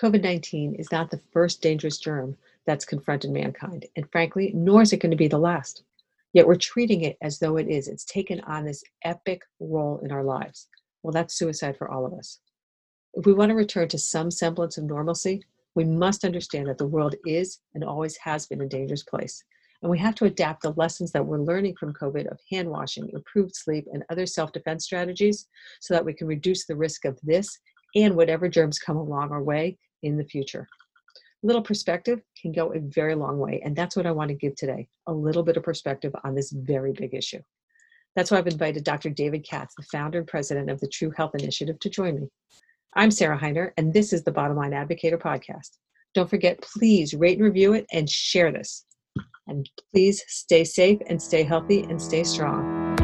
COVID 19 is not the first dangerous germ that's confronted mankind, and frankly, nor is it going to be the last. Yet we're treating it as though it is. It's taken on this epic role in our lives. Well, that's suicide for all of us. If we want to return to some semblance of normalcy, we must understand that the world is and always has been a dangerous place. And we have to adapt the lessons that we're learning from COVID of hand washing, improved sleep, and other self defense strategies so that we can reduce the risk of this and whatever germs come along our way in the future. A little perspective can go a very long way, and that's what I want to give today a little bit of perspective on this very big issue. That's why I've invited Dr. David Katz, the founder and president of the True Health Initiative, to join me. I'm Sarah Hiner, and this is the Bottom Line Advocator podcast. Don't forget, please rate and review it and share this. And please stay safe and stay healthy and stay strong.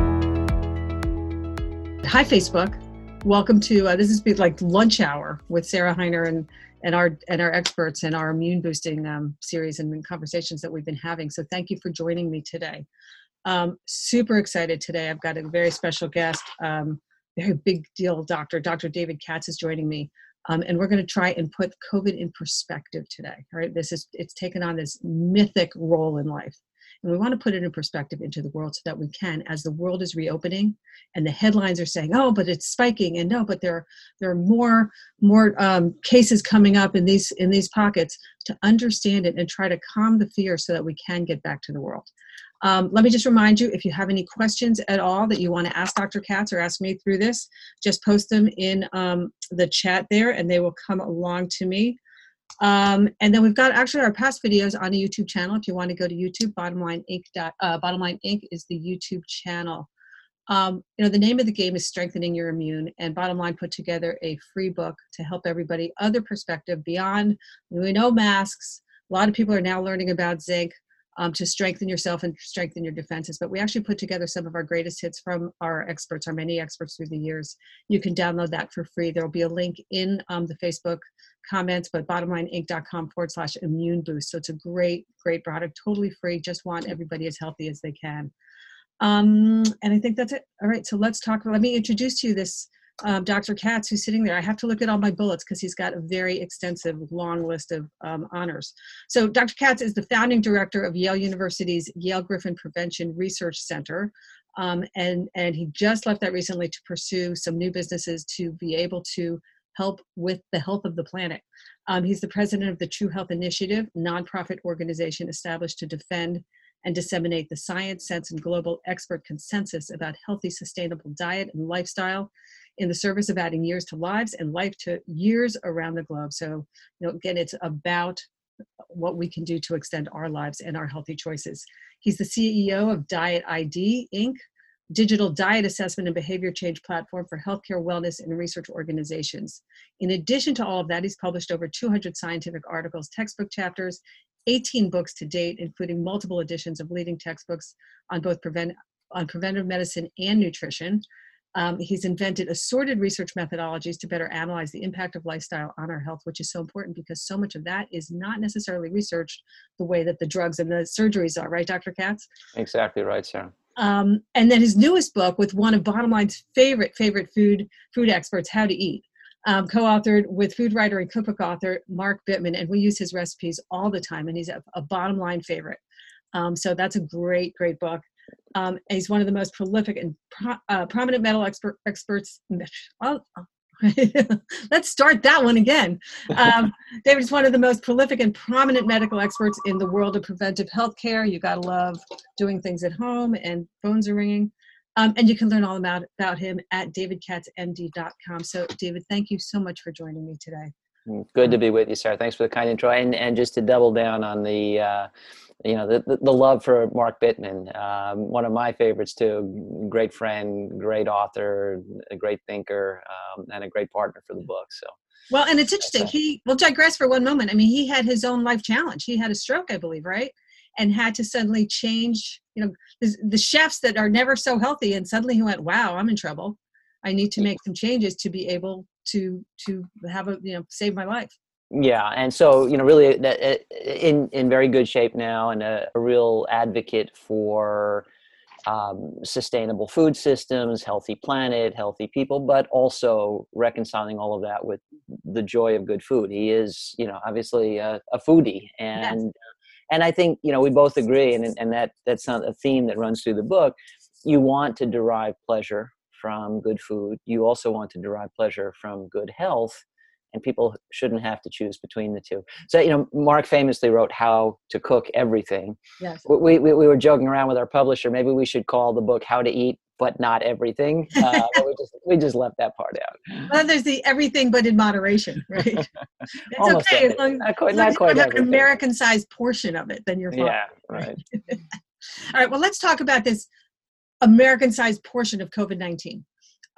Hi, Facebook. Welcome to uh, this is like lunch hour with Sarah Hiner and and our and our experts and our immune boosting um, series and conversations that we've been having. So thank you for joining me today. Um, super excited today. I've got a very special guest, um, very big deal doctor. Dr. David Katz is joining me. Um, and we're going to try and put COVID in perspective today. All right, this is it's taken on this mythic role in life, and we want to put it in perspective into the world so that we can, as the world is reopening, and the headlines are saying, "Oh, but it's spiking," and no, but there there are more more um, cases coming up in these in these pockets. To understand it and try to calm the fear so that we can get back to the world. Um, let me just remind you if you have any questions at all that you want to ask Dr. Katz or ask me through this, just post them in um, the chat there and they will come along to me. Um, and then we've got actually our past videos on a YouTube channel. If you want to go to YouTube, Bottomline Inc. Uh, Bottomline Inc. is the YouTube channel. Um, you know, the name of the game is strengthening your immune, and Bottomline put together a free book to help everybody other perspective beyond. We know masks. A lot of people are now learning about zinc um, to strengthen yourself and strengthen your defenses. But we actually put together some of our greatest hits from our experts, our many experts through the years. You can download that for free. There will be a link in um, the Facebook comments, but bottomlineinc.com forward slash immune boost. So it's a great, great product, totally free. Just want everybody as healthy as they can. Um, and I think that's it. All right, so let's talk. Let me introduce to you this um, Dr. Katz, who's sitting there. I have to look at all my bullets because he's got a very extensive, long list of um, honors. So, Dr. Katz is the founding director of Yale University's Yale Griffin Prevention Research Center. Um, and, and he just left that recently to pursue some new businesses to be able to help with the health of the planet. Um, he's the president of the True Health Initiative, nonprofit organization established to defend and disseminate the science, sense, and global expert consensus about healthy, sustainable diet and lifestyle in the service of adding years to lives and life to years around the globe. So, you know, again, it's about what we can do to extend our lives and our healthy choices. He's the CEO of Diet ID Inc., digital diet assessment and behavior change platform for healthcare wellness and research organizations. In addition to all of that, he's published over 200 scientific articles, textbook chapters, 18 books to date, including multiple editions of leading textbooks on both prevent, on preventive medicine and nutrition. Um, he's invented assorted research methodologies to better analyze the impact of lifestyle on our health, which is so important because so much of that is not necessarily researched the way that the drugs and the surgeries are, right, Dr. Katz? Exactly right, Sarah. Um, and then his newest book with one of Bottomline's favorite favorite food food experts, How to Eat, um, co-authored with food writer and cookbook author Mark Bittman, and we use his recipes all the time, and he's a, a bottom line favorite. Um, so that's a great, great book. Um, he's one of the most prolific and pro, uh, prominent medical expert, experts. Oh, let's start that one again. Um, David is one of the most prolific and prominent medical experts in the world of preventive health care. You gotta love doing things at home, and phones are ringing. Um, and you can learn all about, about him at davidkatzmd.com. So, David, thank you so much for joining me today. Mm, good to be with you, Sarah. Thanks for the kind intro. And, and just to double down on the, uh, you know, the, the, love for Mark Bittman, um, one of my favorites too. Great friend, great author, a great thinker, um, and a great partner for the book. So. Well, and it's interesting. He will digress for one moment. I mean, he had his own life challenge. He had a stroke, I believe, right? And had to suddenly change. You know, the, the chefs that are never so healthy, and suddenly he went, "Wow, I'm in trouble. I need to make some changes to be able to to have a you know save my life." Yeah, and so you know, really, that in in very good shape now, and a, a real advocate for um, sustainable food systems, healthy planet, healthy people, but also reconciling all of that with the joy of good food. He is, you know, obviously a, a foodie, and yes. and I think you know we both agree, and and that that's not a theme that runs through the book. You want to derive pleasure from good food. You also want to derive pleasure from good health, and people shouldn't have to choose between the two. So, you know, Mark famously wrote How to Cook Everything. Yes. We, we, we were joking around with our publisher. Maybe we should call the book How to Eat but not everything. Uh, we just we just left that part out. Well, there's the everything but in moderation, right? It's okay as long, not quite, as long you have an American-sized portion of it, then you're fine. Yeah, right. All right. Well, let's talk about this American-sized portion of COVID-19.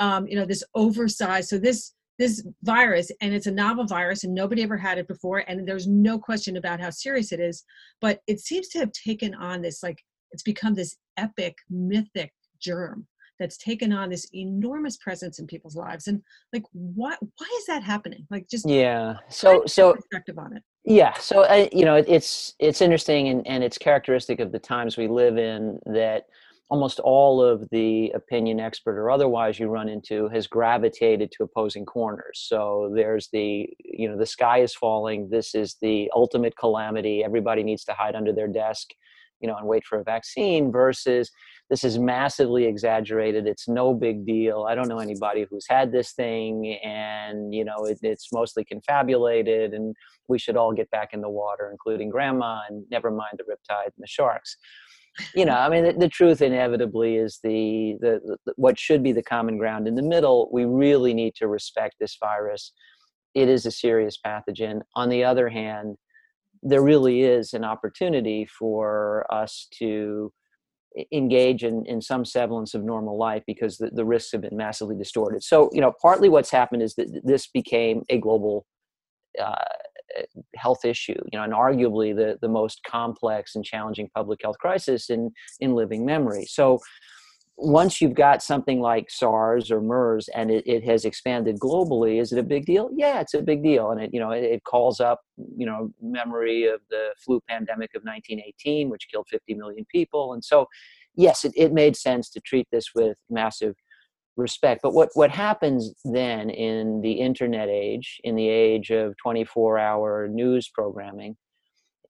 Um, you know, this oversized. So this this virus and it's a novel virus and nobody ever had it before and there's no question about how serious it is but it seems to have taken on this like it's become this epic mythic germ that's taken on this enormous presence in people's lives and like why why is that happening like just yeah so so perspective on it yeah so uh, you know it's it's interesting and, and it's characteristic of the times we live in that almost all of the opinion expert or otherwise you run into has gravitated to opposing corners. So there's the you know the sky is falling this is the ultimate calamity everybody needs to hide under their desk you know and wait for a vaccine versus this is massively exaggerated it's no big deal i don't know anybody who's had this thing and you know it, it's mostly confabulated and we should all get back in the water including grandma and never mind the riptide and the sharks you know i mean the, the truth inevitably is the, the, the what should be the common ground. In the middle we really need to respect this virus. It is a serious pathogen. On the other hand there really is an opportunity for us to engage in, in some semblance of normal life because the, the risks have been massively distorted. So, you know, partly what's happened is that this became a global uh, Eh, health issue, you know, and arguably the, the most complex and challenging public health crisis in, in living memory. So, once you've got something like SARS or MERS and it, it has expanded globally, is it a big deal? Yeah, it's a big deal, and it you know it, it, calls up you know memory of the flu pandemic of 1918, which killed 50 million people, and so yes, it, it made sense to treat this with massive respect. But what what happens then in the internet age, in the age of 24-hour news programming,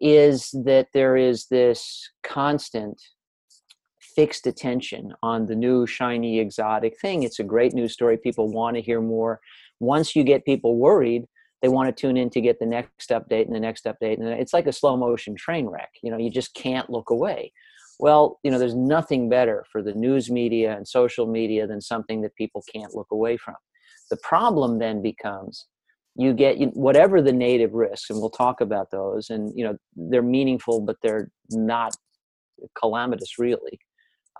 is that there is this constant fixed attention on the new shiny exotic thing. It's a great news story. People want to hear more. Once you get people worried they want to tune in to get the next update and the next update. And it's like a slow motion train wreck. You know you just can't look away well you know there's nothing better for the news media and social media than something that people can't look away from the problem then becomes you get whatever the native risks and we'll talk about those and you know they're meaningful but they're not calamitous really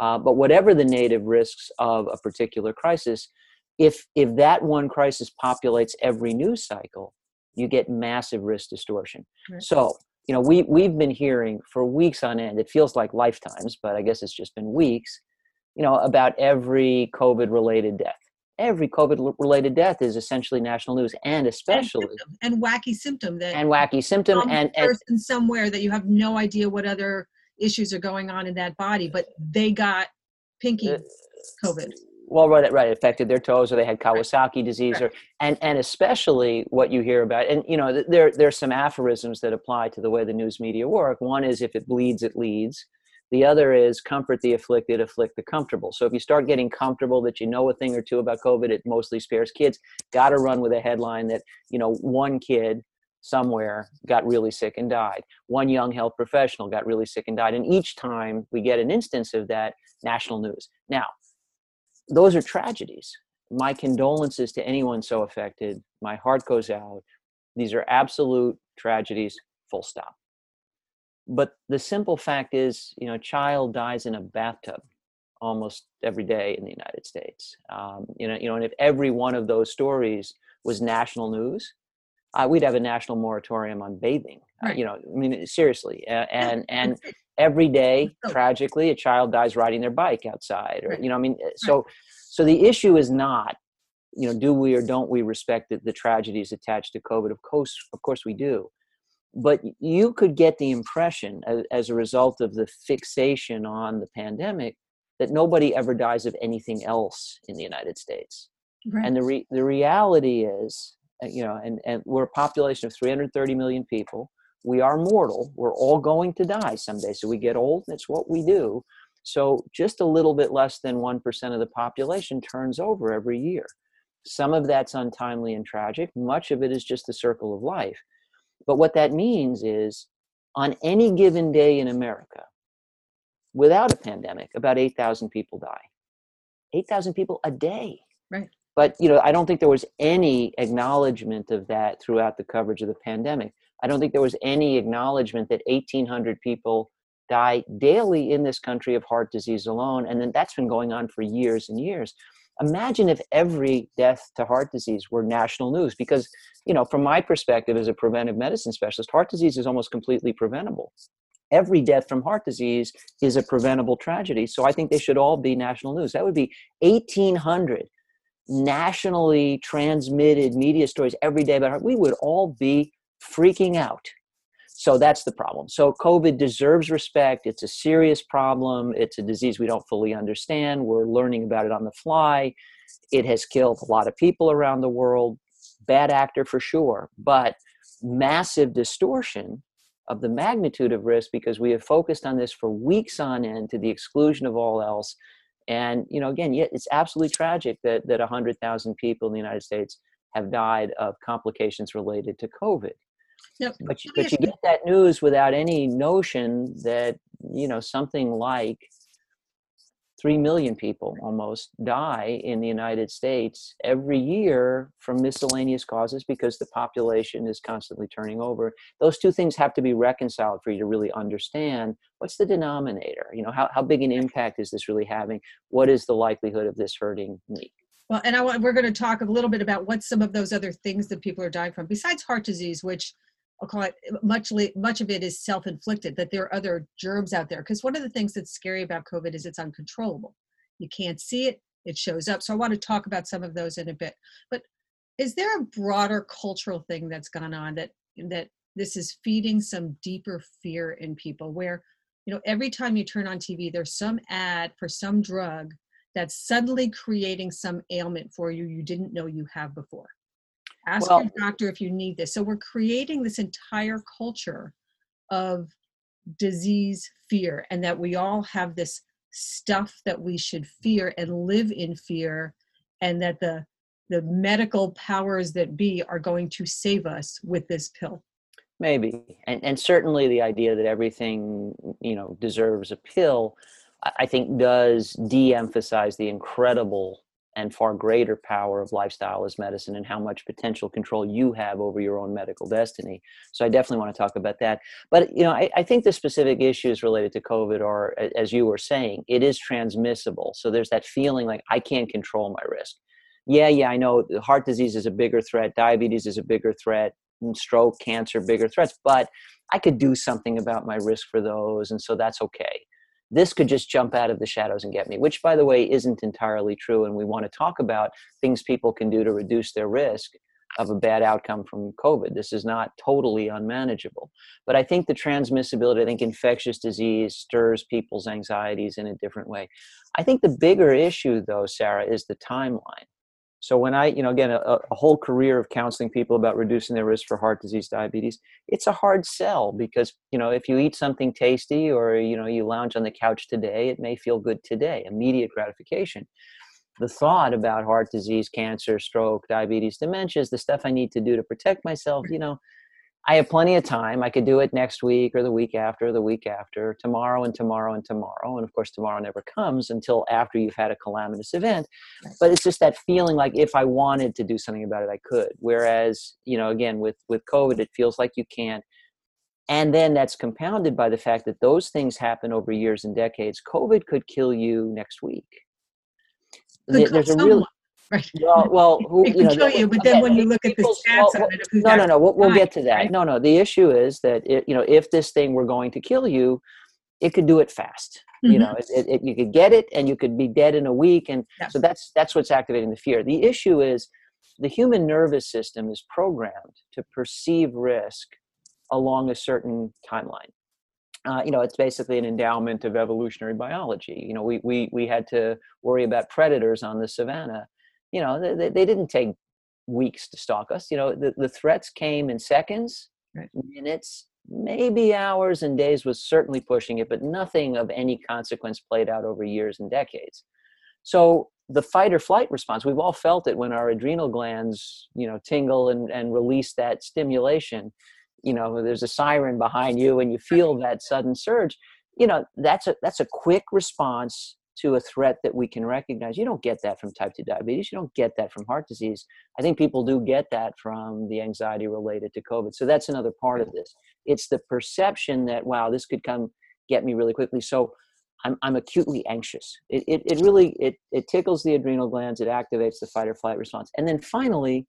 uh, but whatever the native risks of a particular crisis, if if that one crisis populates every news cycle, you get massive risk distortion. Right. So you know we we've been hearing for weeks on end. It feels like lifetimes, but I guess it's just been weeks. You know about every COVID related death. Every COVID related death is essentially national news, and especially and, symptom, and wacky symptom that and wacky symptom and, and person somewhere that you have no idea what other issues are going on in that body, but they got pinky uh, COVID. Well, right, right, it affected their toes, or they had Kawasaki disease, or and and especially what you hear about, and you know, there there's some aphorisms that apply to the way the news media work. One is if it bleeds, it leads. The other is comfort the afflicted, afflict the comfortable. So if you start getting comfortable that you know a thing or two about COVID, it mostly spares kids. Got to run with a headline that you know one kid somewhere got really sick and died. One young health professional got really sick and died. And each time we get an instance of that, national news. Now, those are tragedies. My condolences to anyone so affected. My heart goes out. These are absolute tragedies, full stop. But the simple fact is, you know, a child dies in a bathtub almost every day in the United States. Um, you know, you know, and if every one of those stories was national news, uh, we'd have a national moratorium on bathing. Uh, right. Uh, you know, I mean, seriously, uh, and and every day, tragically, a child dies riding their bike outside, or you know, I mean, uh, so so the issue is not, you know, do we or don't we respect the, the tragedies attached to COVID? Of course, of course, we do. But you could get the impression, as, as a result of the fixation on the pandemic, that nobody ever dies of anything else in the United States. Right. And the re- the reality is, uh, you know, and, and we're a population of 330 million people. We are mortal. We're all going to die someday. So we get old. That's what we do. So just a little bit less than 1% of the population turns over every year. Some of that's untimely and tragic. Much of it is just the circle of life. But what that means is on any given day in America, without a pandemic, about 8,000 people die. 8,000 people a day. Right. But you know, I don't think there was any acknowledgement of that throughout the coverage of the pandemic. I don't think there was any acknowledgement that 1,800 people die daily in this country of heart disease alone, and then that's been going on for years and years. Imagine if every death to heart disease were national news, because you know, from my perspective as a preventive medicine specialist, heart disease is almost completely preventable every death from heart disease is a preventable tragedy. So I think they should all be national news. That would be 1,800 nationally transmitted media stories every day about heart. We would all be freaking out. So that's the problem. So COVID deserves respect. It's a serious problem. It's a disease we don't fully understand. We're learning about it on the fly. It has killed a lot of people around the world. Bad actor for sure, but massive distortion of the magnitude of risk because we have focused on this for weeks on end to the exclusion of all else. And you know, again, it's absolutely tragic that that 100,000 people in the United States have died of complications related to COVID. Yep. But you, but you get that news without any notion that you know something like 3 million people almost die in the United States every year from miscellaneous causes because the population is constantly turning over. Those two things have to be reconciled for you to really understand what's the denominator? You know, how, how big an impact is this really having? What is the likelihood of this hurting me? Well, and I want, we're going to talk a little bit about what some of those other things that people are dying from, besides heart disease, which I'll call it much much of it is self-inflicted that there are other germs out there. Because one of the things that's scary about covid is it's uncontrollable. You can't see it it shows up. So i want to talk about some of those in a bit. But is there a broader cultural thing that's gone on that that this is feeding some deeper fear in people where you know every time you turn on tv there's some ad for some drug that's suddenly creating some ailment for you you didn't know you have before ask well, your doctor if you need this. So we're creating this entire culture of disease fear and that we all have this stuff that we should fear and live in fear and that the the medical powers that be are going to save us with this pill. Maybe. And and certainly the idea that everything you know deserves a pill i think does de-emphasize the incredible and far greater power of lifestyle as medicine and how much potential control you have over your own medical destiny. So I definitely want to talk about that. But you know, I, I think the specific issues related to COVID are, as you were saying, it is transmissible. So there's that feeling like I can't control my risk. Yeah, yeah, I know heart disease is a bigger threat, diabetes is a bigger threat, stroke, cancer, bigger threats, but I could do something about my risk for those, and so that's okay this could just jump out of the shadows and get me, which, by the way, isn't entirely true. And we want to talk about things people can do to reduce their risk of a bad outcome from COVID. This is not totally unmanageable. But I think the transmissibility, I think infectious disease stirs people's anxieties in a different way. I think the bigger issue, though, Sarah, is the timeline. So when I, you know, again, a, a, whole career of counseling people about reducing their risk for heart disease, diabetes, it's a hard sell because, you know, if you eat something tasty or, you know, you lounge on the couch today, it may feel good today, immediate gratification. The thought about heart disease, cancer, stroke, diabetes, dementia is the stuff I need to do to protect myself, you know, I have plenty of time. I could do it next week or the week after, the week after, tomorrow and tomorrow and tomorrow. And of course, tomorrow never comes until after you've had a calamitous event. But it's just that feeling like if I wanted to do something about it, I could. Whereas, you know, again, with, with COVID, it feels like you can't. And then that's compounded by the fact that those things happen over years and decades. COVID could kill you next week. There's a real Right. Well, well, who, it you know, kill you, but then when you look at the stats well, it, no, no, no, we'll, we'll get to that. Right? No, no. The issue is that it, you know, if this thing were going to kill you, it could do it fast. Mm-hmm. You know, it, it, you could get it, and you could be dead in a week, and yeah. so that's that's what's activating the fear. The issue is the human nervous system is programmed to perceive risk along a certain timeline. uh, you know, it's basically an endowment of evolutionary biology. You know, we, we, we had to worry about predators on the savannah. You know, they, they didn't take weeks to stalk us. You know, the, the threats came in seconds, right. minutes, maybe hours and days was certainly pushing it, but nothing of any consequence played out over years and decades. So the fight or flight response, we've all felt it when our adrenal glands, you know, tingle and, and release that stimulation you know there's a siren behind you and you feel that sudden surge you know that's a that's a quick response to a threat that we can recognize. You don't get that from type 2 diabetes. You don't get that from heart disease. I think people do get that from the anxiety related to covid. So that's another part of this. It's the perception that wow this could come get me really quickly. So i'm, I'm acutely anxious. It, it, it really it, it tickles the adrenal glands. It activates the fight or flight response. And then finally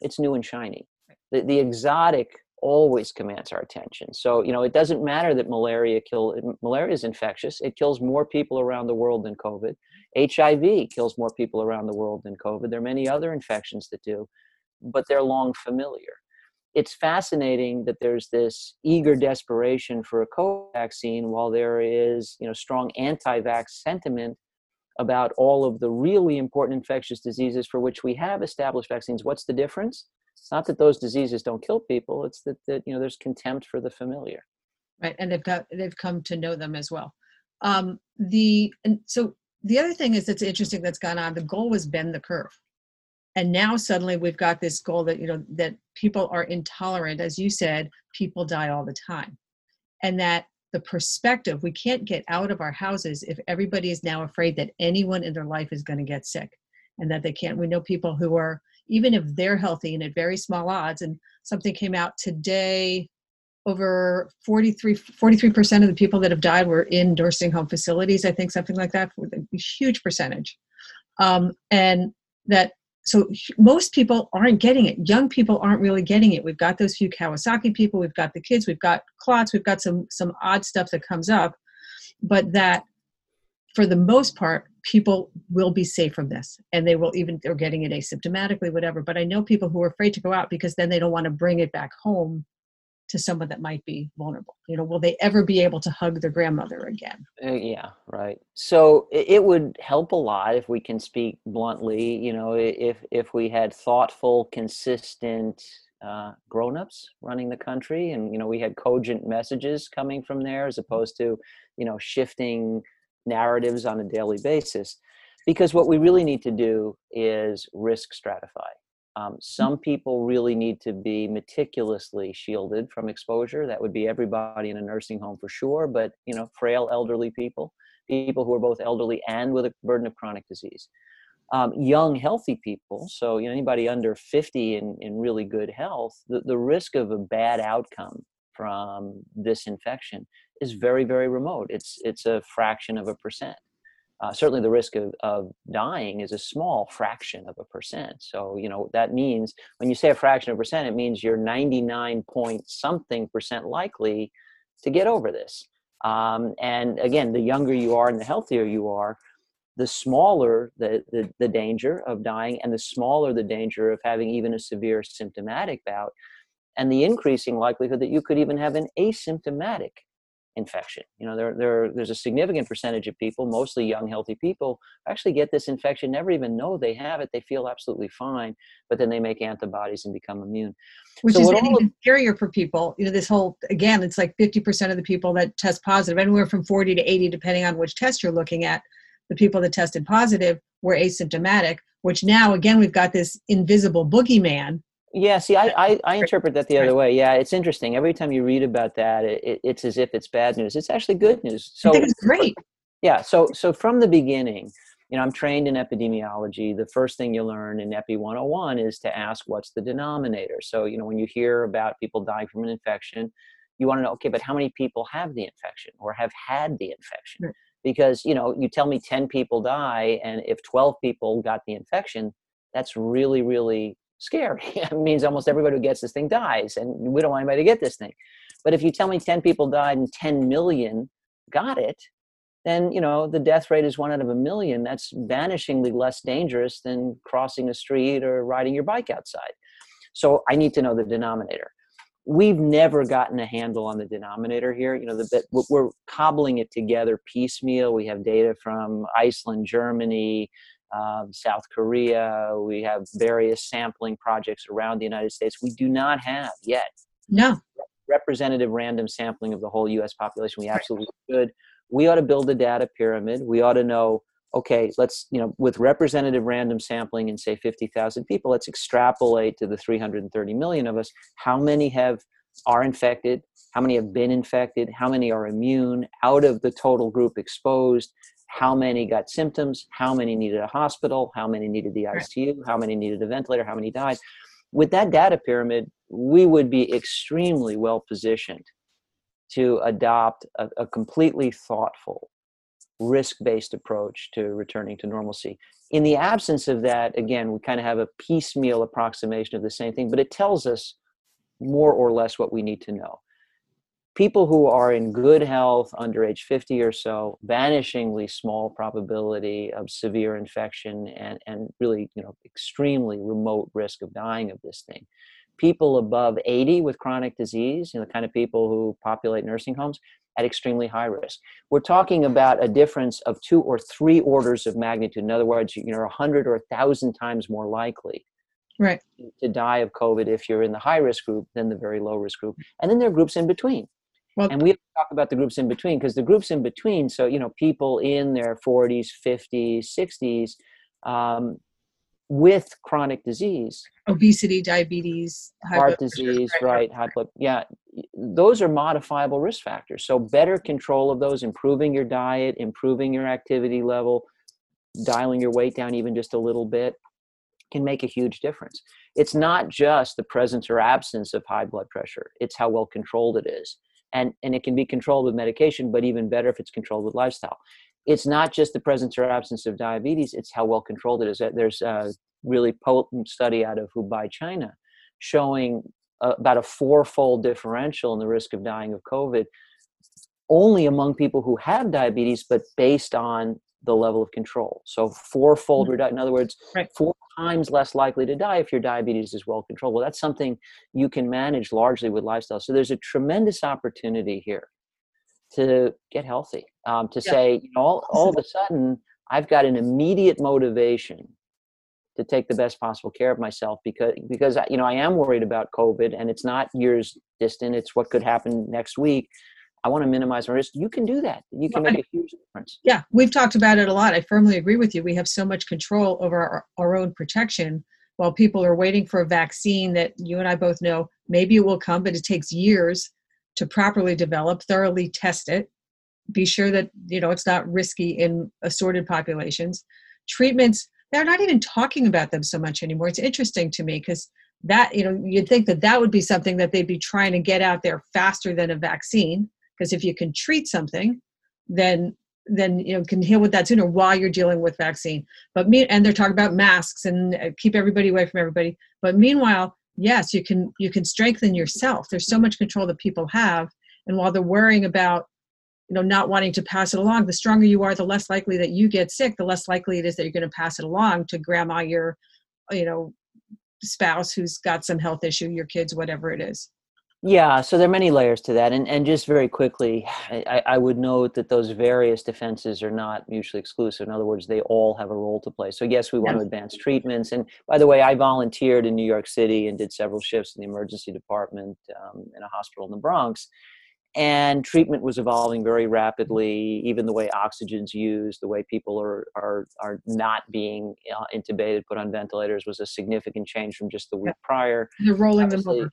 it's new and shiny. The, the exotic always commands our attention. So, you know, it doesn't matter that malaria kill malaria is infectious. It kills more people around the world than COVID. HIV kills more people around the world than COVID. There are many other infections that do, but they're long familiar. It's fascinating that there's this eager desperation for a COVID vaccine while there is, you know, strong anti-vax sentiment about all of the really important infectious diseases for which we have established vaccines. What's the difference? It's not that those diseases don't kill people. It's that, that you know there's contempt for the familiar. Right, and they've got they've come to know them as well. Um, the and so the other thing is that's interesting that's gone on. The goal was bend the curve, and now suddenly we've got this goal that you know that people are intolerant, as you said, people die all the time, and that the perspective we can't get out of our houses if everybody is now afraid that anyone in their life is going to get sick and that they can't we know people who are even if they're healthy and at very small odds. And something came out today over 43 43% of the people that have died were in nursing home facilities i think something like that with a huge percentage um, and that so most people aren't getting it young people aren't really getting it we've got those few kawasaki people we've got the kids we've got clots we've got some some odd stuff that comes up but that for the most part, people will be safe from this and they will even they're getting it asymptomatically whatever but i know people who are afraid to go out because then they don't want to bring it back home to someone that might be vulnerable. You know will they ever be able to hug their grandmother again? Uh, yeah right. So it, would help a lot if we can speak bluntly you know if if we had thoughtful consistent uh, grown-ups running the country and you know we had cogent messages coming from there as opposed to you know shifting narratives on a daily basis because what we really need to do is risk stratify. Um, some people really need to be meticulously shielded from exposure. That would be everybody in a nursing home for sure but you know frail elderly people people who are both elderly and with a burden of chronic disease. Um, young healthy people so you know anybody under 50 in, in really good health the, the risk of a bad outcome from this infection is very very remote. It's it's a fraction of a percent. Uh, certainly the risk of, of dying is a small fraction of a percent. So you know that means when you say a fraction of a percent it means you're 99 point something percent likely to get over this. Um, and again the younger you are and the healthier you are the smaller the, the, the danger of dying and the smaller the danger of having even a severe symptomatic bout and the increasing likelihood that you could even have an asymptomatic infection. You know, there, there, there's a significant percentage of people, mostly young, healthy people, actually get this infection, never even know they have it. They feel absolutely fine, but then they make antibodies and become immune. Which so is even scarier for people. You know, this whole, again, it's like 50% of the people that test positive, anywhere from 40 to 80, depending on which test you're looking at. The people that tested positive were asymptomatic, which now, again, we've got this invisible boogeyman yeah, see, I, I, I, interpret that the other way. Yeah, it's interesting. Every time you read about that, it, it's as if it's bad news. It's actually good news. So it's great. Yeah. So so from the beginning, you know, I'm trained in epidemiology. The first thing you learn in Epi 101 is to ask what's the denominator. So you know, when you hear about people dying from an infection, you want to know, okay, but how many people have the infection or have had the infection? Right. Because you know, you tell me 10 people die, and if 12 people got the infection, that's really really scary. it means almost everybody who gets this thing dies, and we don't want anybody to get this thing. But if you tell me 10 people died and 10 million got it, then you know the death rate is one out of a million. That's vanishingly less dangerous than crossing a street or riding your bike outside. So I need to know the denominator. we've never gotten a handle on the denominator here. You know, the, we're cobbling it together piecemeal. We have data from Iceland, Germany, um, South Korea. We have various sampling projects around the United States. We do not have yet. No. Representative random sampling of the whole U.S. population. We absolutely should. We ought to build a data pyramid. We ought to know okay, let's, you know, with representative random sampling in say 50,000 people, let's extrapolate to the 330 million of us. How many have, are infected? How many have been infected? How many are immune out of the total group exposed? How many got symptoms, how many needed a hospital, how many needed the ICU, how many needed a ventilator, how many died. With that data pyramid, we would be extremely well positioned to adopt a, a completely thoughtful, risk based approach to returning to normalcy. In the absence of that, again, we kind of have a piecemeal approximation of the same thing, but it tells us more or less what we need to know people who are in good health under age 50 or so vanishingly small probability of severe infection and, and really you know extremely remote risk of dying of this thing. People above 80 with chronic disease you know the kind of people who populate nursing homes at extremely high risk. We're talking about a difference of two or three orders of magnitude. In other words you know 100 or 1000 times more likely right. to die of covid if you're in the high risk group than the very low risk group. And then there are groups in between well, and we talk about the groups in between because the groups in between, so, you know, people in their 40s, 50s, 60s um, with chronic disease, obesity, diabetes, heart disease, pressure. right? High blood, yeah, those are modifiable risk factors. So, better control of those, improving your diet, improving your activity level, dialing your weight down even just a little bit can make a huge difference. It's not just the presence or absence of high blood pressure, it's how well controlled it is and and it can be controlled with medication but even better if it's controlled with lifestyle it's not just the presence or absence of diabetes it's how well controlled it is there's a really potent study out of hubei china showing about a fourfold differential in the risk of dying of covid only among people who have diabetes but based on the level of control. So fourfold mm-hmm. reduction. In other words, right. four times less likely to die if your diabetes is well controlled. Well, that's something you can manage largely with lifestyle. So there's a tremendous opportunity here to get healthy. Um, to yeah. say, you know, all, all of a sudden, I've got an immediate motivation to take the best possible care of myself because because you know I am worried about COVID and it's not years distant. It's what could happen next week. I want to minimize my risk. You can do that. You can make a huge difference. Yeah, we've talked about it a lot. I firmly agree with you. We have so much control over our, our own protection while people are waiting for a vaccine that you and I both know maybe it will come, but it takes years to properly develop, thoroughly test it, be sure that you know it's not risky in assorted populations. Treatments, they're not even talking about them so much anymore. It's interesting to me because that you know you'd think that that would be something that they'd be trying to get out there faster than a vaccine because if you can treat something then then you know can heal with that sooner while you're dealing with vaccine. But me and they're talking about masks and uh, keep everybody away from everybody. But meanwhile yes you can you can strengthen yourself. There's so much control that people have. And while they're worrying about you know not wanting to pass it along the stronger you are the less likely that you get sick the less likely it is that you're going to pass it along to grandma your you know spouse who's got some health issue your kids whatever it is yeah, so there are many layers to that, and and just very quickly, I, I would note that those various defenses are not mutually exclusive. In other words, they all have a role to play. So yes, we want to advance treatments. And by the way, I volunteered in New York City and did several shifts in the emergency department um, in a hospital in the Bronx, and treatment was evolving very rapidly. Even the way oxygen's used, the way people are are are not being uh, intubated, put on ventilators, was a significant change from just the week prior. They're rolling Obviously, them over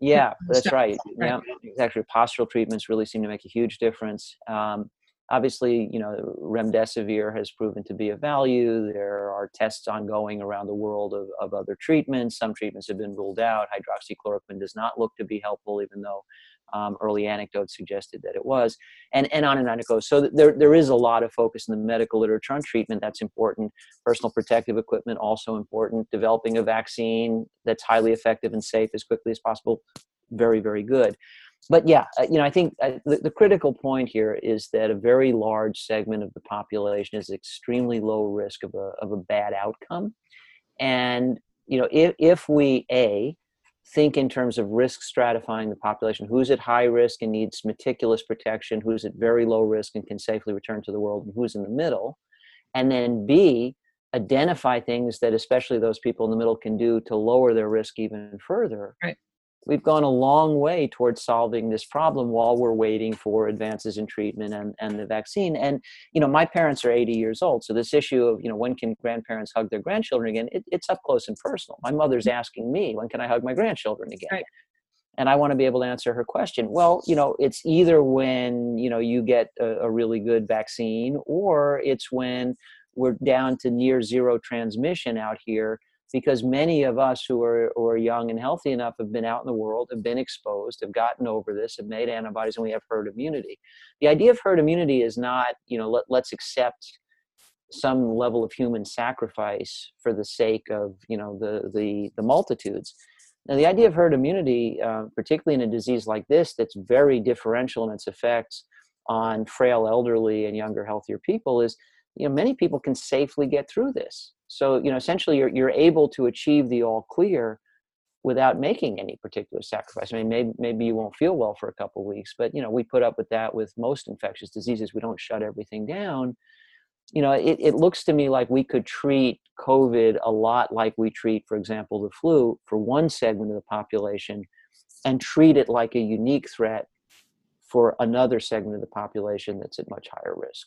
yeah, that's right. Yeah, exactly. Postural treatments really seem to make a huge difference. Um, obviously, you know, remdesivir has proven to be of value. There are tests ongoing around the world of, of other treatments. Some treatments have been ruled out. Hydroxychloroquine does not look to be helpful, even though um, early anecdotes suggested that it was, and, and on and on it goes. So there, there is a lot of focus in the medical literature on treatment. That's important. Personal protective equipment, also important. Developing a vaccine that's highly effective and safe as quickly as possible, very, very good. But yeah, uh, you know, I think uh, the, the critical point here is that a very large segment of the population is extremely low risk of a, of a bad outcome. And, you know, if, if we, A, think in terms of risk stratifying the population who's at high risk and needs meticulous protection who's at very low risk and can safely return to the world and who's in the middle and then b identify things that especially those people in the middle can do to lower their risk even further right we've gone a long way towards solving this problem while we're waiting for advances in treatment and, and the vaccine. And, you know, my parents are 80 years old. So this issue of, you know, when can grandparents hug their grandchildren again, it, it's up close and personal. My mother's mm-hmm. asking me, when can I hug my grandchildren again? Right. And I want to be able to answer her question. Well, you know, it's either when, you know, you get a, a really good vaccine or it's when we're down to near zero transmission out here because many of us who are, who are young and healthy enough have been out in the world, have been exposed, have gotten over this, have made antibodies, and we have herd immunity. The idea of herd immunity is not, you know, let, let's accept some level of human sacrifice for the sake of, you know, the, the, the multitudes. Now, the idea of herd immunity, uh, particularly in a disease like this that's very differential in its effects on frail elderly and younger, healthier people, is you know many people can safely get through this so, you know, essentially you're, you're able to achieve the all clear without making any particular sacrifice. I mean, maybe, maybe you won't feel well for a couple of weeks, but, you know, we put up with that with most infectious diseases. We don't shut everything down. You know, it, it looks to me like we could treat COVID a lot like we treat, for example, the flu for one segment of the population and treat it like a unique threat for another segment of the population that's at much higher risk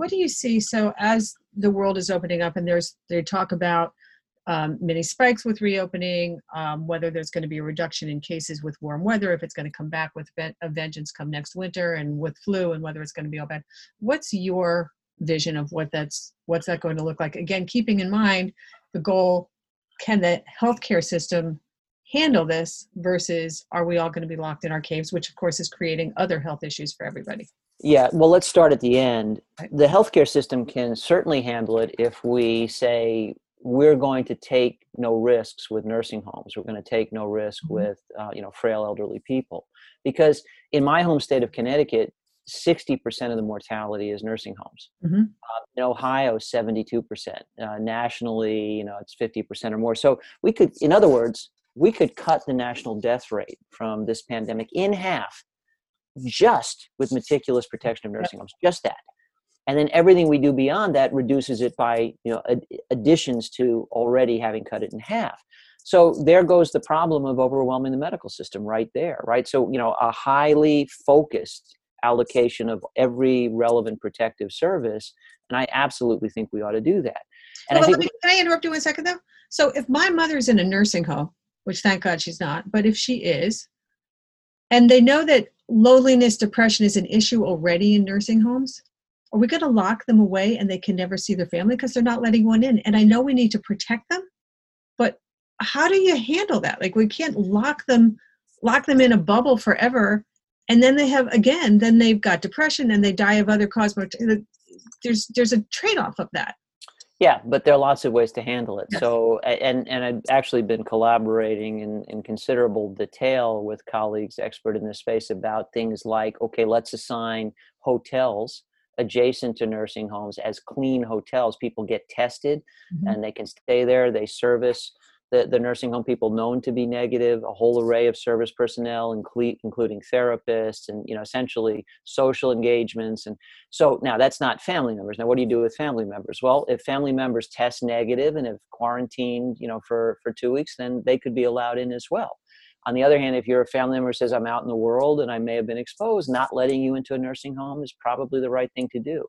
what do you see? So as the world is opening up and there's they talk about um, many spikes with reopening um, whether there's going to be a reduction in cases with warm weather if it's going to come back with a vengeance come next winter and with flu and whether it's going to be all bad what's your vision of what that's what's that going to look like? Again keeping in mind the goal can the healthcare system handle this versus are we all going to be locked in our caves which of course is creating other health issues for everybody yeah, well, let's start at the end. The healthcare system can certainly handle it if we say we're going to take no risks with nursing homes. We're going to take no risk mm-hmm. with uh, you know frail elderly people, because in my home state of Connecticut, sixty percent of the mortality is nursing homes. Mm-hmm. Uh, in Ohio, seventy-two percent. Uh, nationally, you know, it's fifty percent or more. So we could, in other words, we could cut the national death rate from this pandemic in half just with meticulous protection of nursing homes, just that. And then everything we do beyond that reduces it by you know ad- additions to already having cut it in half. So there goes the problem of overwhelming the medical system right there, right? So you know a highly focused allocation of every relevant protective service, and I absolutely think we ought to do that. And well, I think me, can I interrupt you one second though? So if my mother's in a nursing home, which thank God she's not, but if she is, and they know that loneliness, depression is an issue already in nursing homes? Are we going to lock them away and they can never see their family because they're not letting one in? And I know we need to protect them, but how do you handle that? Like we can't lock them lock them in a bubble forever and then they have again then they've got depression and they die of other causes there's there's a trade-off of that yeah, but there are lots of ways to handle it. Yes. So, and and I've actually been collaborating in, in considerable detail with colleagues expert in this space about things like, okay, let's assign hotels adjacent to nursing homes as clean hotels. People get tested, mm-hmm. and they can stay there. They service the, the nursing home people known to be negative, a whole array of service personnel, including therapists and you know essentially social engagements. And so now that's not family members. Now what do you do with family members? Well, if family members test negative and have quarantined, you know, for for two weeks, then they could be allowed in as well. On the other hand, if you're a family member says I'm out in the world and I may have been exposed, not letting you into a nursing home is probably the right thing to do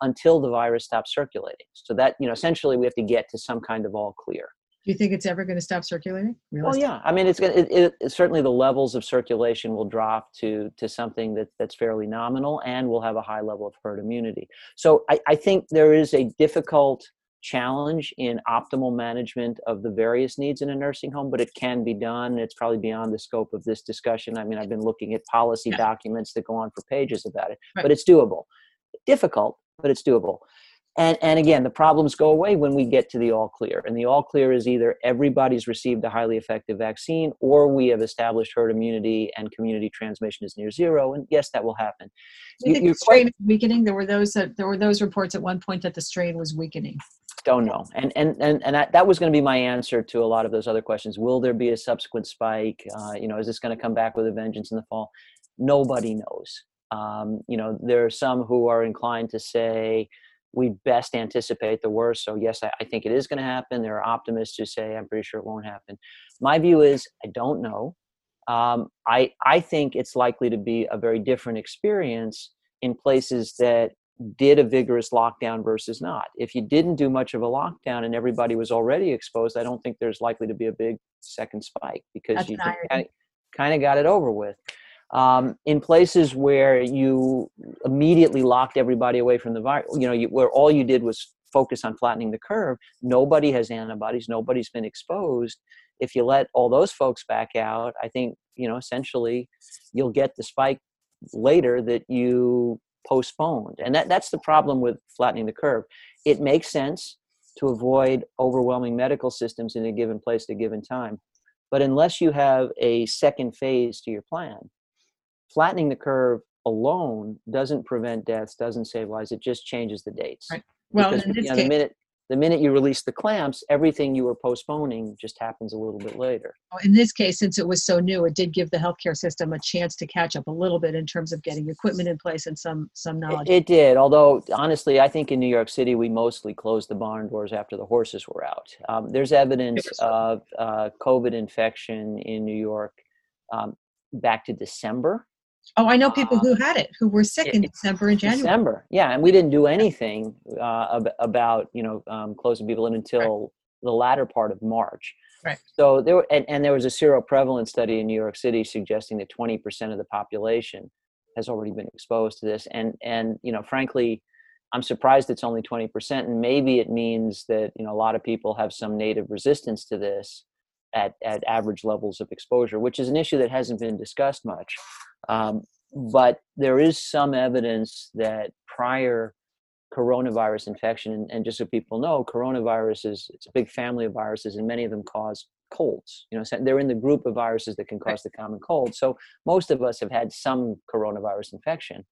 until the virus stops circulating. So that you know essentially we have to get to some kind of all clear. Do you think it's ever going to stop circulating? Well, yeah. I mean, it's going it, it, it, certainly the levels of circulation will drop to to something that that's fairly nominal, and we'll have a high level of herd immunity. So I, I think there is a difficult challenge in optimal management of the various needs in a nursing home, but it can be done. It's probably beyond the scope of this discussion. I mean, I've been looking at policy yeah. documents that go on for pages about it, right. but it's doable. Difficult, but it's doable and and again the problems go away when we get to the all clear and the all clear is either everybody's received a highly effective vaccine or we have established herd immunity and community transmission is near zero and yes that will happen. You, the strain quite, is weakening? There were those that there were those reports at one point that the strain was weakening. Don't know. And and and, and that, that was going to be my answer to a lot of those other questions. Will there be a subsequent spike? Uh, you know is this going to come back with a vengeance in the fall? Nobody knows. Um, you know there are some who are inclined to say we best anticipate the worst. So yes, I, I think it is going to happen. There are optimists who say I'm pretty sure it won't happen. My view is I don't know. Um, I I think it's likely to be a very different experience in places that did a vigorous lockdown versus not. If you didn't do much of a lockdown and everybody was already exposed, I don't think there's likely to be a big second spike because That's you kind of, kind of got it over with um, in places where you immediately locked everybody away from the virus, you know, you, where all you did was focus on flattening the curve, nobody has antibodies, nobody's been exposed. If you let all those folks back out, I think, you know, essentially you'll get the spike later that you postponed. And that, that's the problem with flattening the curve. It makes sense to avoid overwhelming medical systems in a given place at a given time. But unless you have a second phase to your plan, flattening the curve alone doesn't prevent deaths, doesn't save lives. It just changes the dates. Right. Well, because, you know, case, the minute the minute you release the clamps, everything you were postponing just happens a little bit later. In this case, since it was so new, it did give the healthcare system a chance to catch up a little bit in terms of getting equipment in place and some some knowledge. It, it did, although honestly, I think in New York City we mostly closed the barn doors after the horses were out. Um, there's evidence of uh, COVID infection in New York um, back to December Oh, I know people who had it who were sick in December and January. December, yeah, and we didn't do anything uh, about you know um, closing people in until right. the latter part of March. Right. So there were, and, and there was a seroprevalence study in New York City suggesting that 20% of the population has already been exposed to this, and and you know, frankly, I'm surprised it's only 20%, and maybe it means that you know a lot of people have some native resistance to this at at average levels of exposure, which is an issue that hasn't been discussed much. Um, but there is some evidence that prior coronavirus infection, and, and, just so people know, coronavirus is it's a big family of viruses, and many of them cause colds. You know, they're in the group of viruses that can cause the common cold. So most of us have had some coronavirus infection.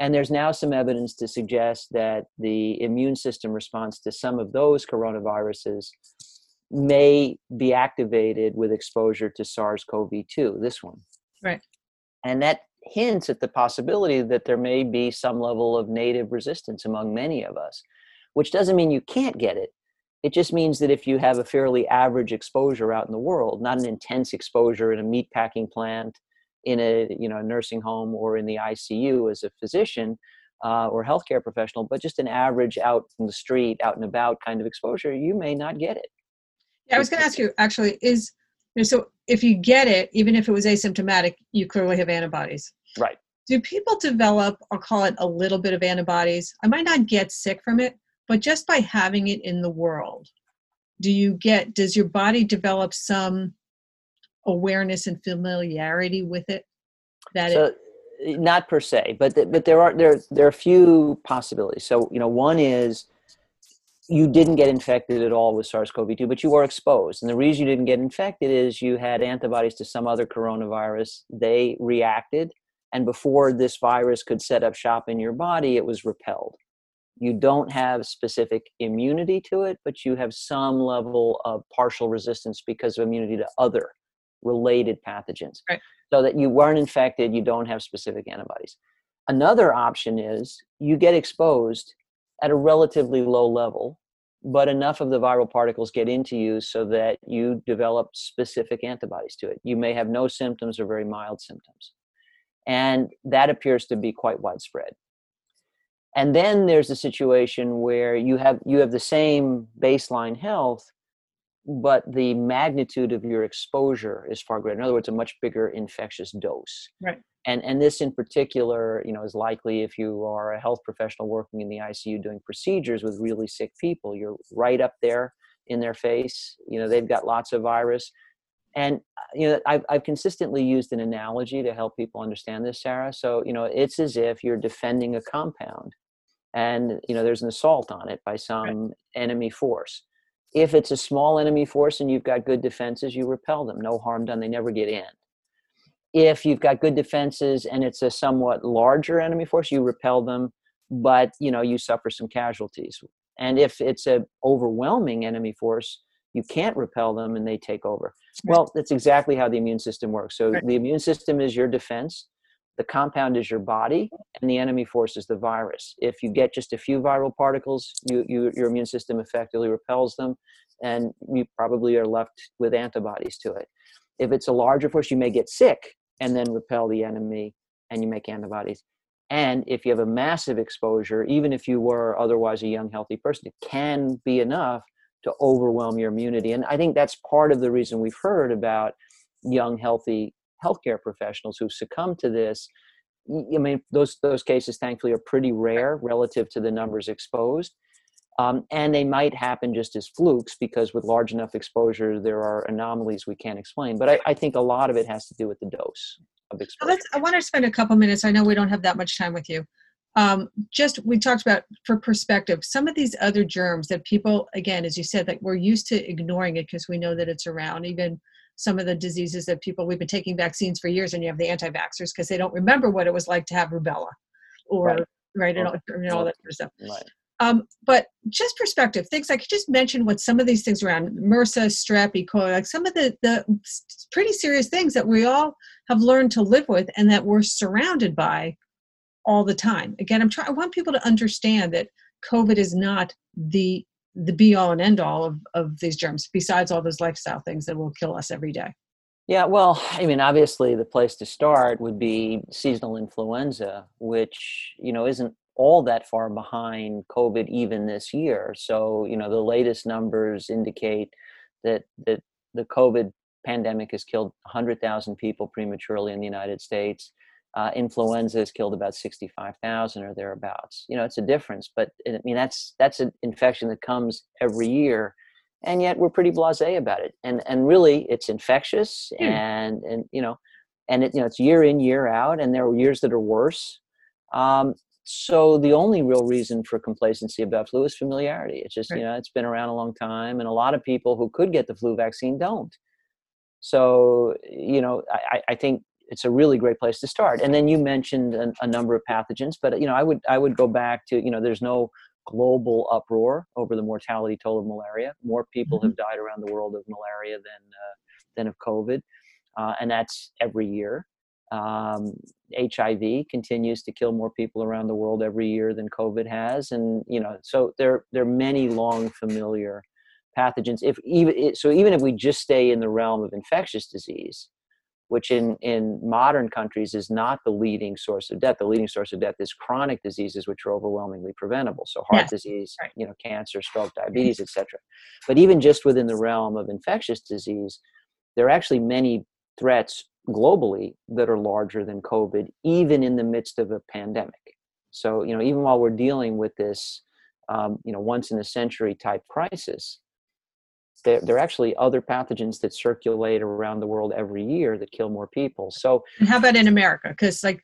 And there's now some evidence to suggest that the immune system response to some of those coronaviruses may be activated with exposure to SARS-CoV-2, this one. Right. And that hints at the possibility that there may be some level of native resistance among many of us, which doesn't mean you can't get it. It just means that if you have a fairly average exposure out in the world, not an intense exposure in a meat packing plant, in a you know nursing home, or in the ICU as a physician uh, or healthcare professional, but just an average out in the street, out and about kind of exposure, you may not get it. Yeah, I was going to ask you actually is so if you get it, even if it was asymptomatic, you clearly have antibodies. Right. Do people develop, I'll call it a little bit of antibodies? I might not get sick from it, but just by having it in the world, do you get, does your body develop some awareness and familiarity with it? That so, it, not per se, but but there are there there are a few possibilities. So you know, one is you didn't get infected at all with SARS-CoV-2, but you were exposed. And the reason you didn't get infected is you had antibodies to some other coronavirus. They reacted, and before this virus could set up shop in your body, it was repelled. You don't have specific immunity to it, but you have some level of partial resistance because of immunity to other related pathogens. Right. So that you weren't infected, you don't have specific antibodies. Another option is you get exposed at a relatively low level, but enough of the viral particles get into you so that you develop specific antibodies to it. You may have no symptoms or very mild symptoms. And that appears to be quite widespread. And then there's a situation where you have you have the same baseline health, but the magnitude of your exposure is far greater. In other words, a much bigger infectious dose. Right and and this in particular you know is likely if you are a health professional working in the icu doing procedures with really sick people you're right up there in their face you know they've got lots of virus and uh, you know I've, I've consistently used an analogy to help people understand this sarah so you know it's as if you're defending a compound and you know there's an assault on it by some right. enemy force if it's a small enemy force and you've got good defenses you repel them no harm done they never get in. If you've got good defenses and it's a somewhat larger enemy force you repel them but you know you suffer some casualties. And if it's a overwhelming enemy force you can't repel them and they take over. Well that's exactly how the immune system works. So the immune system is your defense the compound is your body and the enemy force is the virus. If you get just a few viral particles you, you your immune system effectively repels them and you probably are left with antibodies to it. If it's a larger force you may get sick and then repel the enemy and you make antibodies. And if you have a massive exposure even if you were otherwise a young healthy person it can be enough to overwhelm your immunity. And i think that's part of the reason we've heard about young healthy healthcare professionals who've succumbed to this i mean those those cases thankfully are pretty rare relative to the numbers exposed um, and they might happen just as flukes because with large enough exposure there are anomalies we can't explain but I, I think a lot of it has to do with the dose of exposure let's, i want to spend a couple minutes i know we don't have that much time with you um, just we talked about for perspective some of these other germs that people again as you said that we're used to ignoring it because we know that it's around even some of the diseases that people we've been taking vaccines for years and you have the anti-vaxxers because they don't remember what it was like to have rubella or right, right and, all, and all that sort of stuff right. Um, but just perspective, things I could just mention what some of these things around MRSA, strep, E. coli, like some of the, the pretty serious things that we all have learned to live with and that we're surrounded by all the time. Again, I'm trying, I want people to understand that COVID is not the the be all and end all of, of these germs, besides all those lifestyle things that will kill us every day. Yeah, well, I mean, obviously, the place to start would be seasonal influenza, which you know isn't all that far behind COVID even this year. So, you know, the latest numbers indicate that that the COVID pandemic has killed 100,000 people prematurely in the United States. Uh, influenza has killed about 65,000 or thereabouts. You know, it's a difference, but I mean that's that's an infection that comes every year, and yet we're pretty blasé about it. And and really, it's infectious, mm. and and you know, and it you know it's year in year out, and there are years that are worse. Um, so the only real reason for complacency about flu is familiarity. It's just right. you know it's been around a long time, and a lot of people who could get the flu vaccine don't. So you know I, I think it's a really great place to start. And then you mentioned a, a number of pathogens, but you know I would I would go back to you know there's no global uproar over the mortality toll of malaria. More people mm-hmm. have died around the world of malaria than uh, than of COVID, uh, and that's every year. Um, HIV continues to kill more people around the world every year than COVID has, and you know, so there there are many long familiar pathogens. If even so, even if we just stay in the realm of infectious disease, which in in modern countries is not the leading source of death. The leading source of death is chronic diseases, which are overwhelmingly preventable. So heart disease, right. you know, cancer, stroke, diabetes, etc. But even just within the realm of infectious disease, there are actually many threats globally that are larger than COVID, even in the midst of a pandemic. So, you know, even while we're dealing with this, um, you know, once in a century type crisis, there, there, are actually other pathogens that circulate around the world every year that kill more people. So, and how about in America? Because like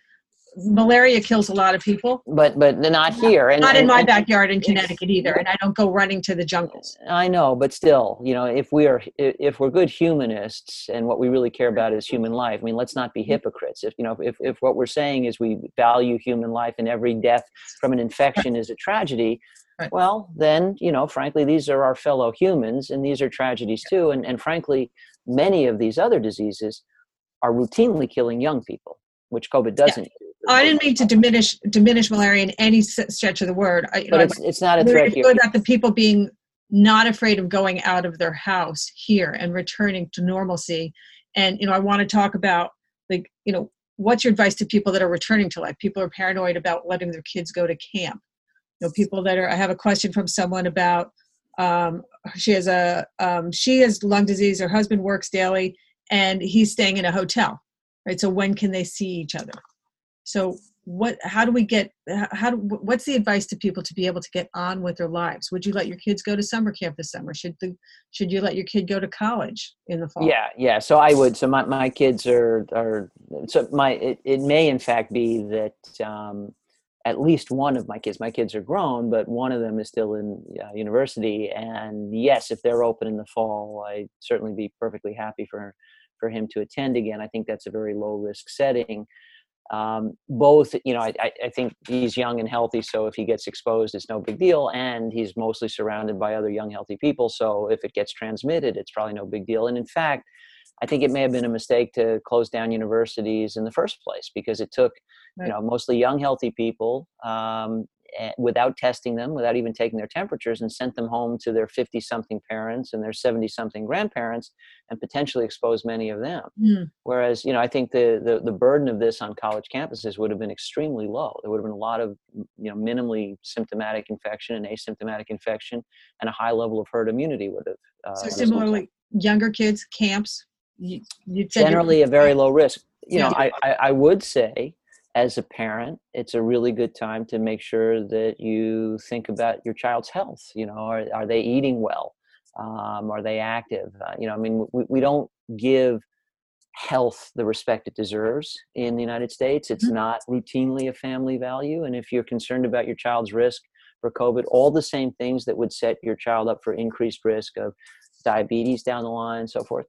malaria kills a lot of people but but not here and not in and, my and, backyard in connecticut either and i don't go running to the jungles i know but still you know if we are if we're good humanists and what we really care about is human life i mean let's not be mm-hmm. hypocrites if you know if, if what we're saying is we value human life and every death from an infection is a tragedy right. well then you know frankly these are our fellow humans and these are tragedies too and, and frankly many of these other diseases are routinely killing young people which covid doesn't yeah. Oh, I didn't mean to diminish diminish malaria in any stretch of the word. I, but know, it's, it's not a threat here. About the people being not afraid of going out of their house here and returning to normalcy, and you know, I want to talk about like you know, what's your advice to people that are returning to life? People are paranoid about letting their kids go to camp. Know, people that are. I have a question from someone about. Um, she has a um, she has lung disease. Her husband works daily, and he's staying in a hotel. Right. So when can they see each other? so what how do we get how do, what's the advice to people to be able to get on with their lives would you let your kids go to summer camp this summer should the should you let your kid go to college in the fall yeah yeah so i would so my, my kids are are so my it, it may in fact be that um at least one of my kids. My kids are grown, but one of them is still in uh, university. And yes, if they're open in the fall, I'd certainly be perfectly happy for for him to attend again. I think that's a very low risk setting. Um, both, you know, I, I think he's young and healthy, so if he gets exposed, it's no big deal. And he's mostly surrounded by other young, healthy people, so if it gets transmitted, it's probably no big deal. And in fact, I think it may have been a mistake to close down universities in the first place because it took, right. you know, mostly young, healthy people um, without testing them, without even taking their temperatures, and sent them home to their 50 something parents and their 70 something grandparents and potentially exposed many of them. Mm. Whereas, you know, I think the, the, the burden of this on college campuses would have been extremely low. There would have been a lot of, you know, minimally symptomatic infection and asymptomatic infection, and a high level of herd immunity would have. Uh, so, similarly, younger kids, camps, you, you generally a very low risk. You know, I, I, I would say as a parent, it's a really good time to make sure that you think about your child's health. You know, are, are they eating well? Um, are they active? Uh, you know, I mean, we, we don't give health the respect it deserves in the United States. It's mm-hmm. not routinely a family value. And if you're concerned about your child's risk for COVID, all the same things that would set your child up for increased risk of diabetes down the line and so forth,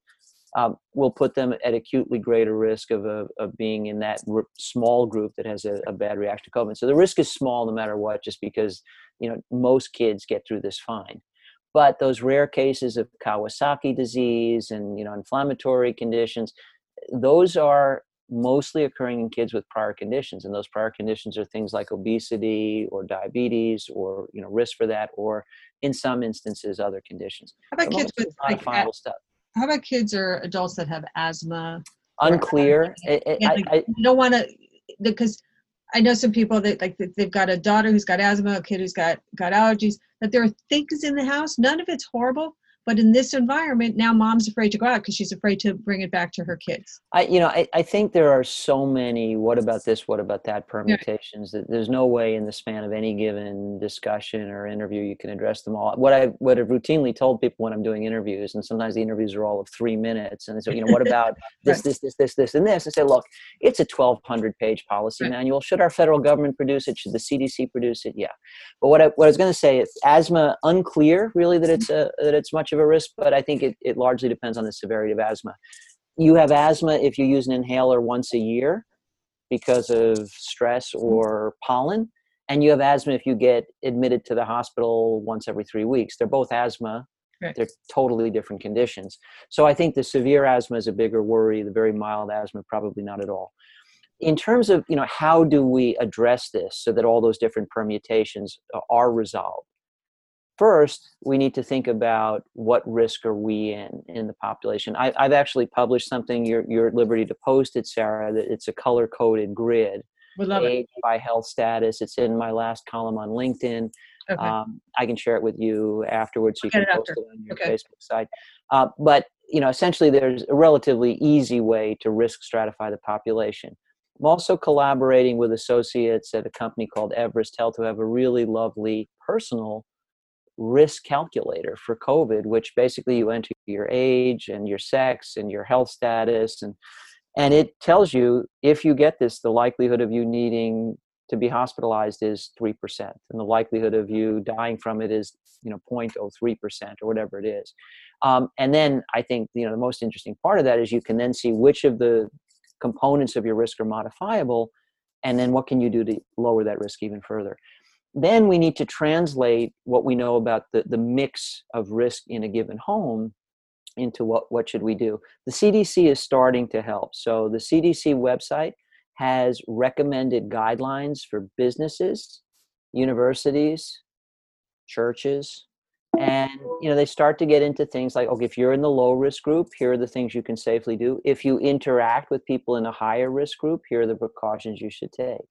um, will put them at acutely greater risk of, of, of being in that r- small group that has a, a, bad reaction to COVID. So the risk is small no matter what, just because you know most kids get through this fine. But those rare cases of Kawasaki disease and you know inflammatory conditions, those are mostly occurring in kids with prior conditions and those prior conditions are things like obesity or diabetes or you know risk for that or in some instances other conditions how about kids with like final stuff how about kids or adults that have asthma? Unclear. It, it, like, I, I don't want to because I know some people that like they've got a daughter who's got asthma, a kid who's got got allergies. That there are things in the house. None of it's horrible, but in this environment now mom's afraid to go out because she's afraid to bring it back to her kids. I you know I, I think there are so many what about this what about that permutations yeah. that there's no way in the span of any given discussion or interview you can address them all. What i what i've routinely told people when i'm doing interviews and sometimes the interviews are all of three minutes and so you know what about this right. this this this this and this? I say look it's a 1200 page policy right. manual. Should our federal government produce it? Should the cdc produce it? Yeah. But what i what i was going to say is asthma unclear really that mm-hmm. it's a that it's much of a risk, but I think it, it largely depends on the severity of asthma. You have asthma if you use an inhaler once a year because of stress or pollen, and you have asthma if you get admitted to the hospital once every three weeks. They're both asthma. Right. They're totally different conditions. So I think the severe asthma is a bigger worry. The very mild asthma, probably not at all in terms of you know how do we address this so that all those different permutations are resolved first we need to think about what risk are we in in the population I, have actually published something you're, you're at liberty to post it sarah that it's a color coded grid we love age it. by health status it's in my last column on linkedin okay. um, i can share it with you afterwards so you can post it on your okay. facebook site uh, but you know essentially there's a relatively easy way to risk stratify the population i'm also collaborating with associates at a company called everest health who have a really lovely personal risk calculator for COVID, which basically you enter your age and your sex and your health status and and it tells you if you get this, the likelihood of you needing to be hospitalized is three percent, and the likelihood of you dying from it is you know 0.03 percent or whatever it is. Um, and then I think you know the most interesting part of that is you can then see which of the components of your risk are modifiable, and then what can you do to lower that risk even further then we need to translate what we know about the, the mix of risk in a given home into what, what should we do. The cdc is starting to help. So the cdc website has recommended guidelines for businesses universities churches and you know they start to get into things like okay if you're in the low risk group here are the things you can safely do. If you interact with people in a higher risk group here are the precautions you should take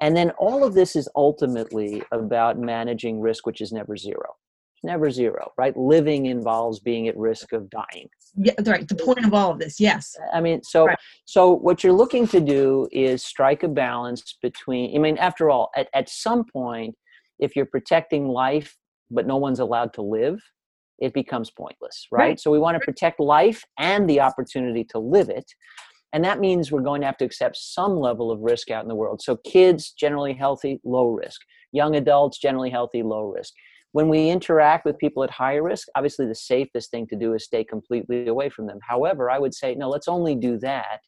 and then all of this is ultimately about managing risk, which is never zero. never zero, right? Living involves being at risk of dying. Yeah, right. The point of all of this, yes. I mean, so right. so what you're looking to do is strike a balance between. I mean, after all, at, at some point, if you're protecting life but no one's allowed to live, it becomes pointless, right? right. So we want to protect life and the opportunity to live it. And that means we're going to have to accept some level of risk out in the world. So, kids, generally healthy, low risk. Young adults, generally healthy, low risk. When we interact with people at higher risk, obviously the safest thing to do is stay completely away from them. However, I would say, no, let's only do that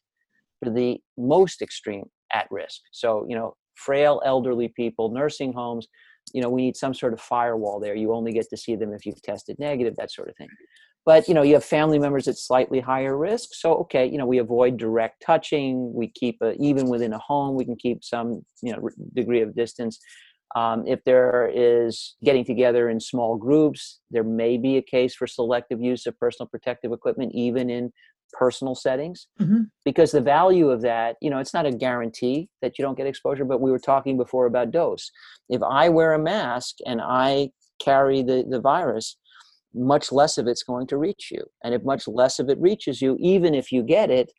for the most extreme at risk. So, you know, frail elderly people, nursing homes, you know, we need some sort of firewall there. You only get to see them if you've tested negative, that sort of thing but you know you have family members at slightly higher risk so okay you know we avoid direct touching we keep a, even within a home we can keep some you know degree of distance. Um, if there is getting together in small groups there may be a case for selective use of personal protective equipment even in personal settings. Mm-hmm. because the value of that you know it's not a guarantee that you don't get exposure but we were talking before about dose. If i wear a mask and i carry the, the virus much less of it's going to reach you. And if much less of it reaches you, even if you get it,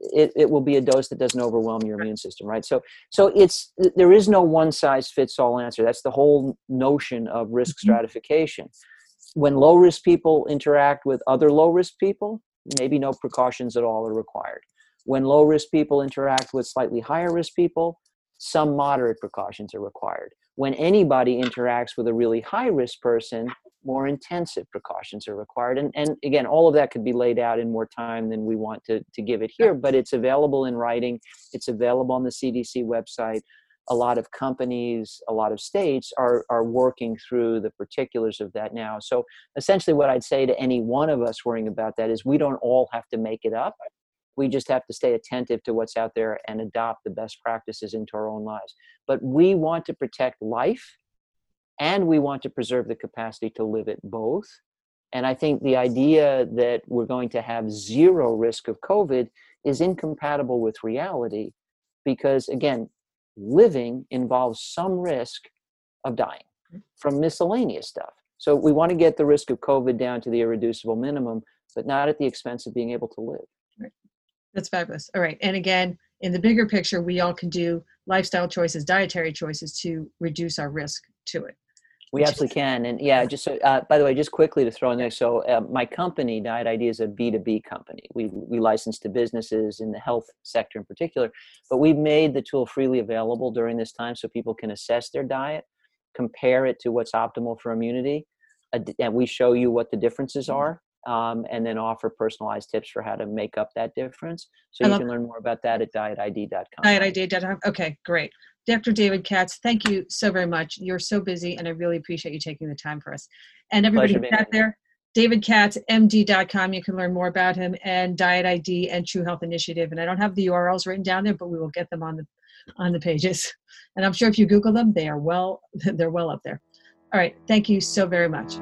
it, it will be a dose that doesn't overwhelm your immune system, right? So, so it's there is no one size fits all answer. That's the whole notion of risk mm-hmm. stratification. When low risk people interact with other low risk people, maybe no precautions at all are required. When low risk people interact with slightly higher risk people, some moderate precautions are required. When anybody interacts with a really high risk person, more intensive precautions are required. And, and again, all of that could be laid out in more time than we want to, to give it here, but it's available in writing. It's available on the CDC website. A lot of companies, a lot of states are, are working through the particulars of that now. So essentially, what I'd say to any one of us worrying about that is we don't all have to make it up. We just have to stay attentive to what's out there and adopt the best practices into our own lives. But we want to protect life and we want to preserve the capacity to live it both. And I think the idea that we're going to have zero risk of COVID is incompatible with reality because, again, living involves some risk of dying mm. from miscellaneous stuff. So we want to get the risk of COVID down to the irreducible minimum, but not at the expense of being able to live. Right. That's fabulous. All right. And again, in the bigger picture, we all can do lifestyle choices, dietary choices to reduce our risk to it. We absolutely can. And yeah, just so, uh, by the way, just quickly to throw in there. So uh, my company, Diet ID, is a B2B company. We, we license to businesses in the health sector in particular, but we've made the tool freely available during this time so people can assess their diet, compare it to what's optimal for immunity. and we show you what the differences mm-hmm. are. Um, and then offer personalized tips for how to make up that difference. So you can learn more about that at dietid.com. Dietid.com. Okay, great. Dr. David Katz, thank you so very much. You're so busy, and I really appreciate you taking the time for us. And everybody out there, davidkatzmd.com. You can learn more about him and Diet ID and True Health Initiative. And I don't have the URLs written down there, but we will get them on the on the pages. And I'm sure if you Google them, they are well they're well up there. All right, thank you so very much.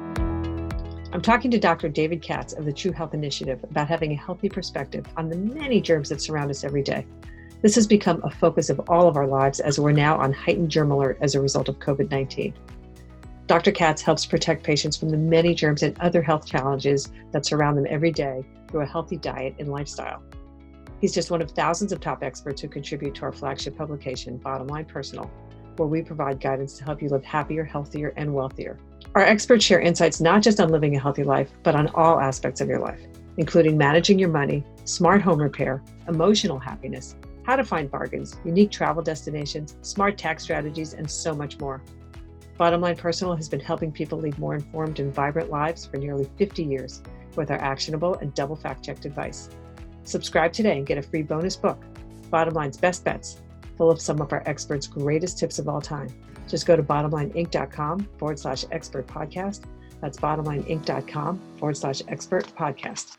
I'm talking to Dr. David Katz of the True Health Initiative about having a healthy perspective on the many germs that surround us every day. This has become a focus of all of our lives as we're now on heightened germ alert as a result of COVID 19. Dr. Katz helps protect patients from the many germs and other health challenges that surround them every day through a healthy diet and lifestyle. He's just one of thousands of top experts who contribute to our flagship publication, Bottom Line Personal, where we provide guidance to help you live happier, healthier, and wealthier. Our experts share insights not just on living a healthy life, but on all aspects of your life, including managing your money, smart home repair, emotional happiness, how to find bargains, unique travel destinations, smart tax strategies, and so much more. Bottom Line Personal has been helping people lead more informed and vibrant lives for nearly 50 years with our actionable and double fact checked advice. Subscribe today and get a free bonus book, Bottom Line's Best Bets, full of some of our experts' greatest tips of all time. Just go to bottomlineinc.com forward slash expert podcast. That's bottomlineinc.com forward slash expert podcast.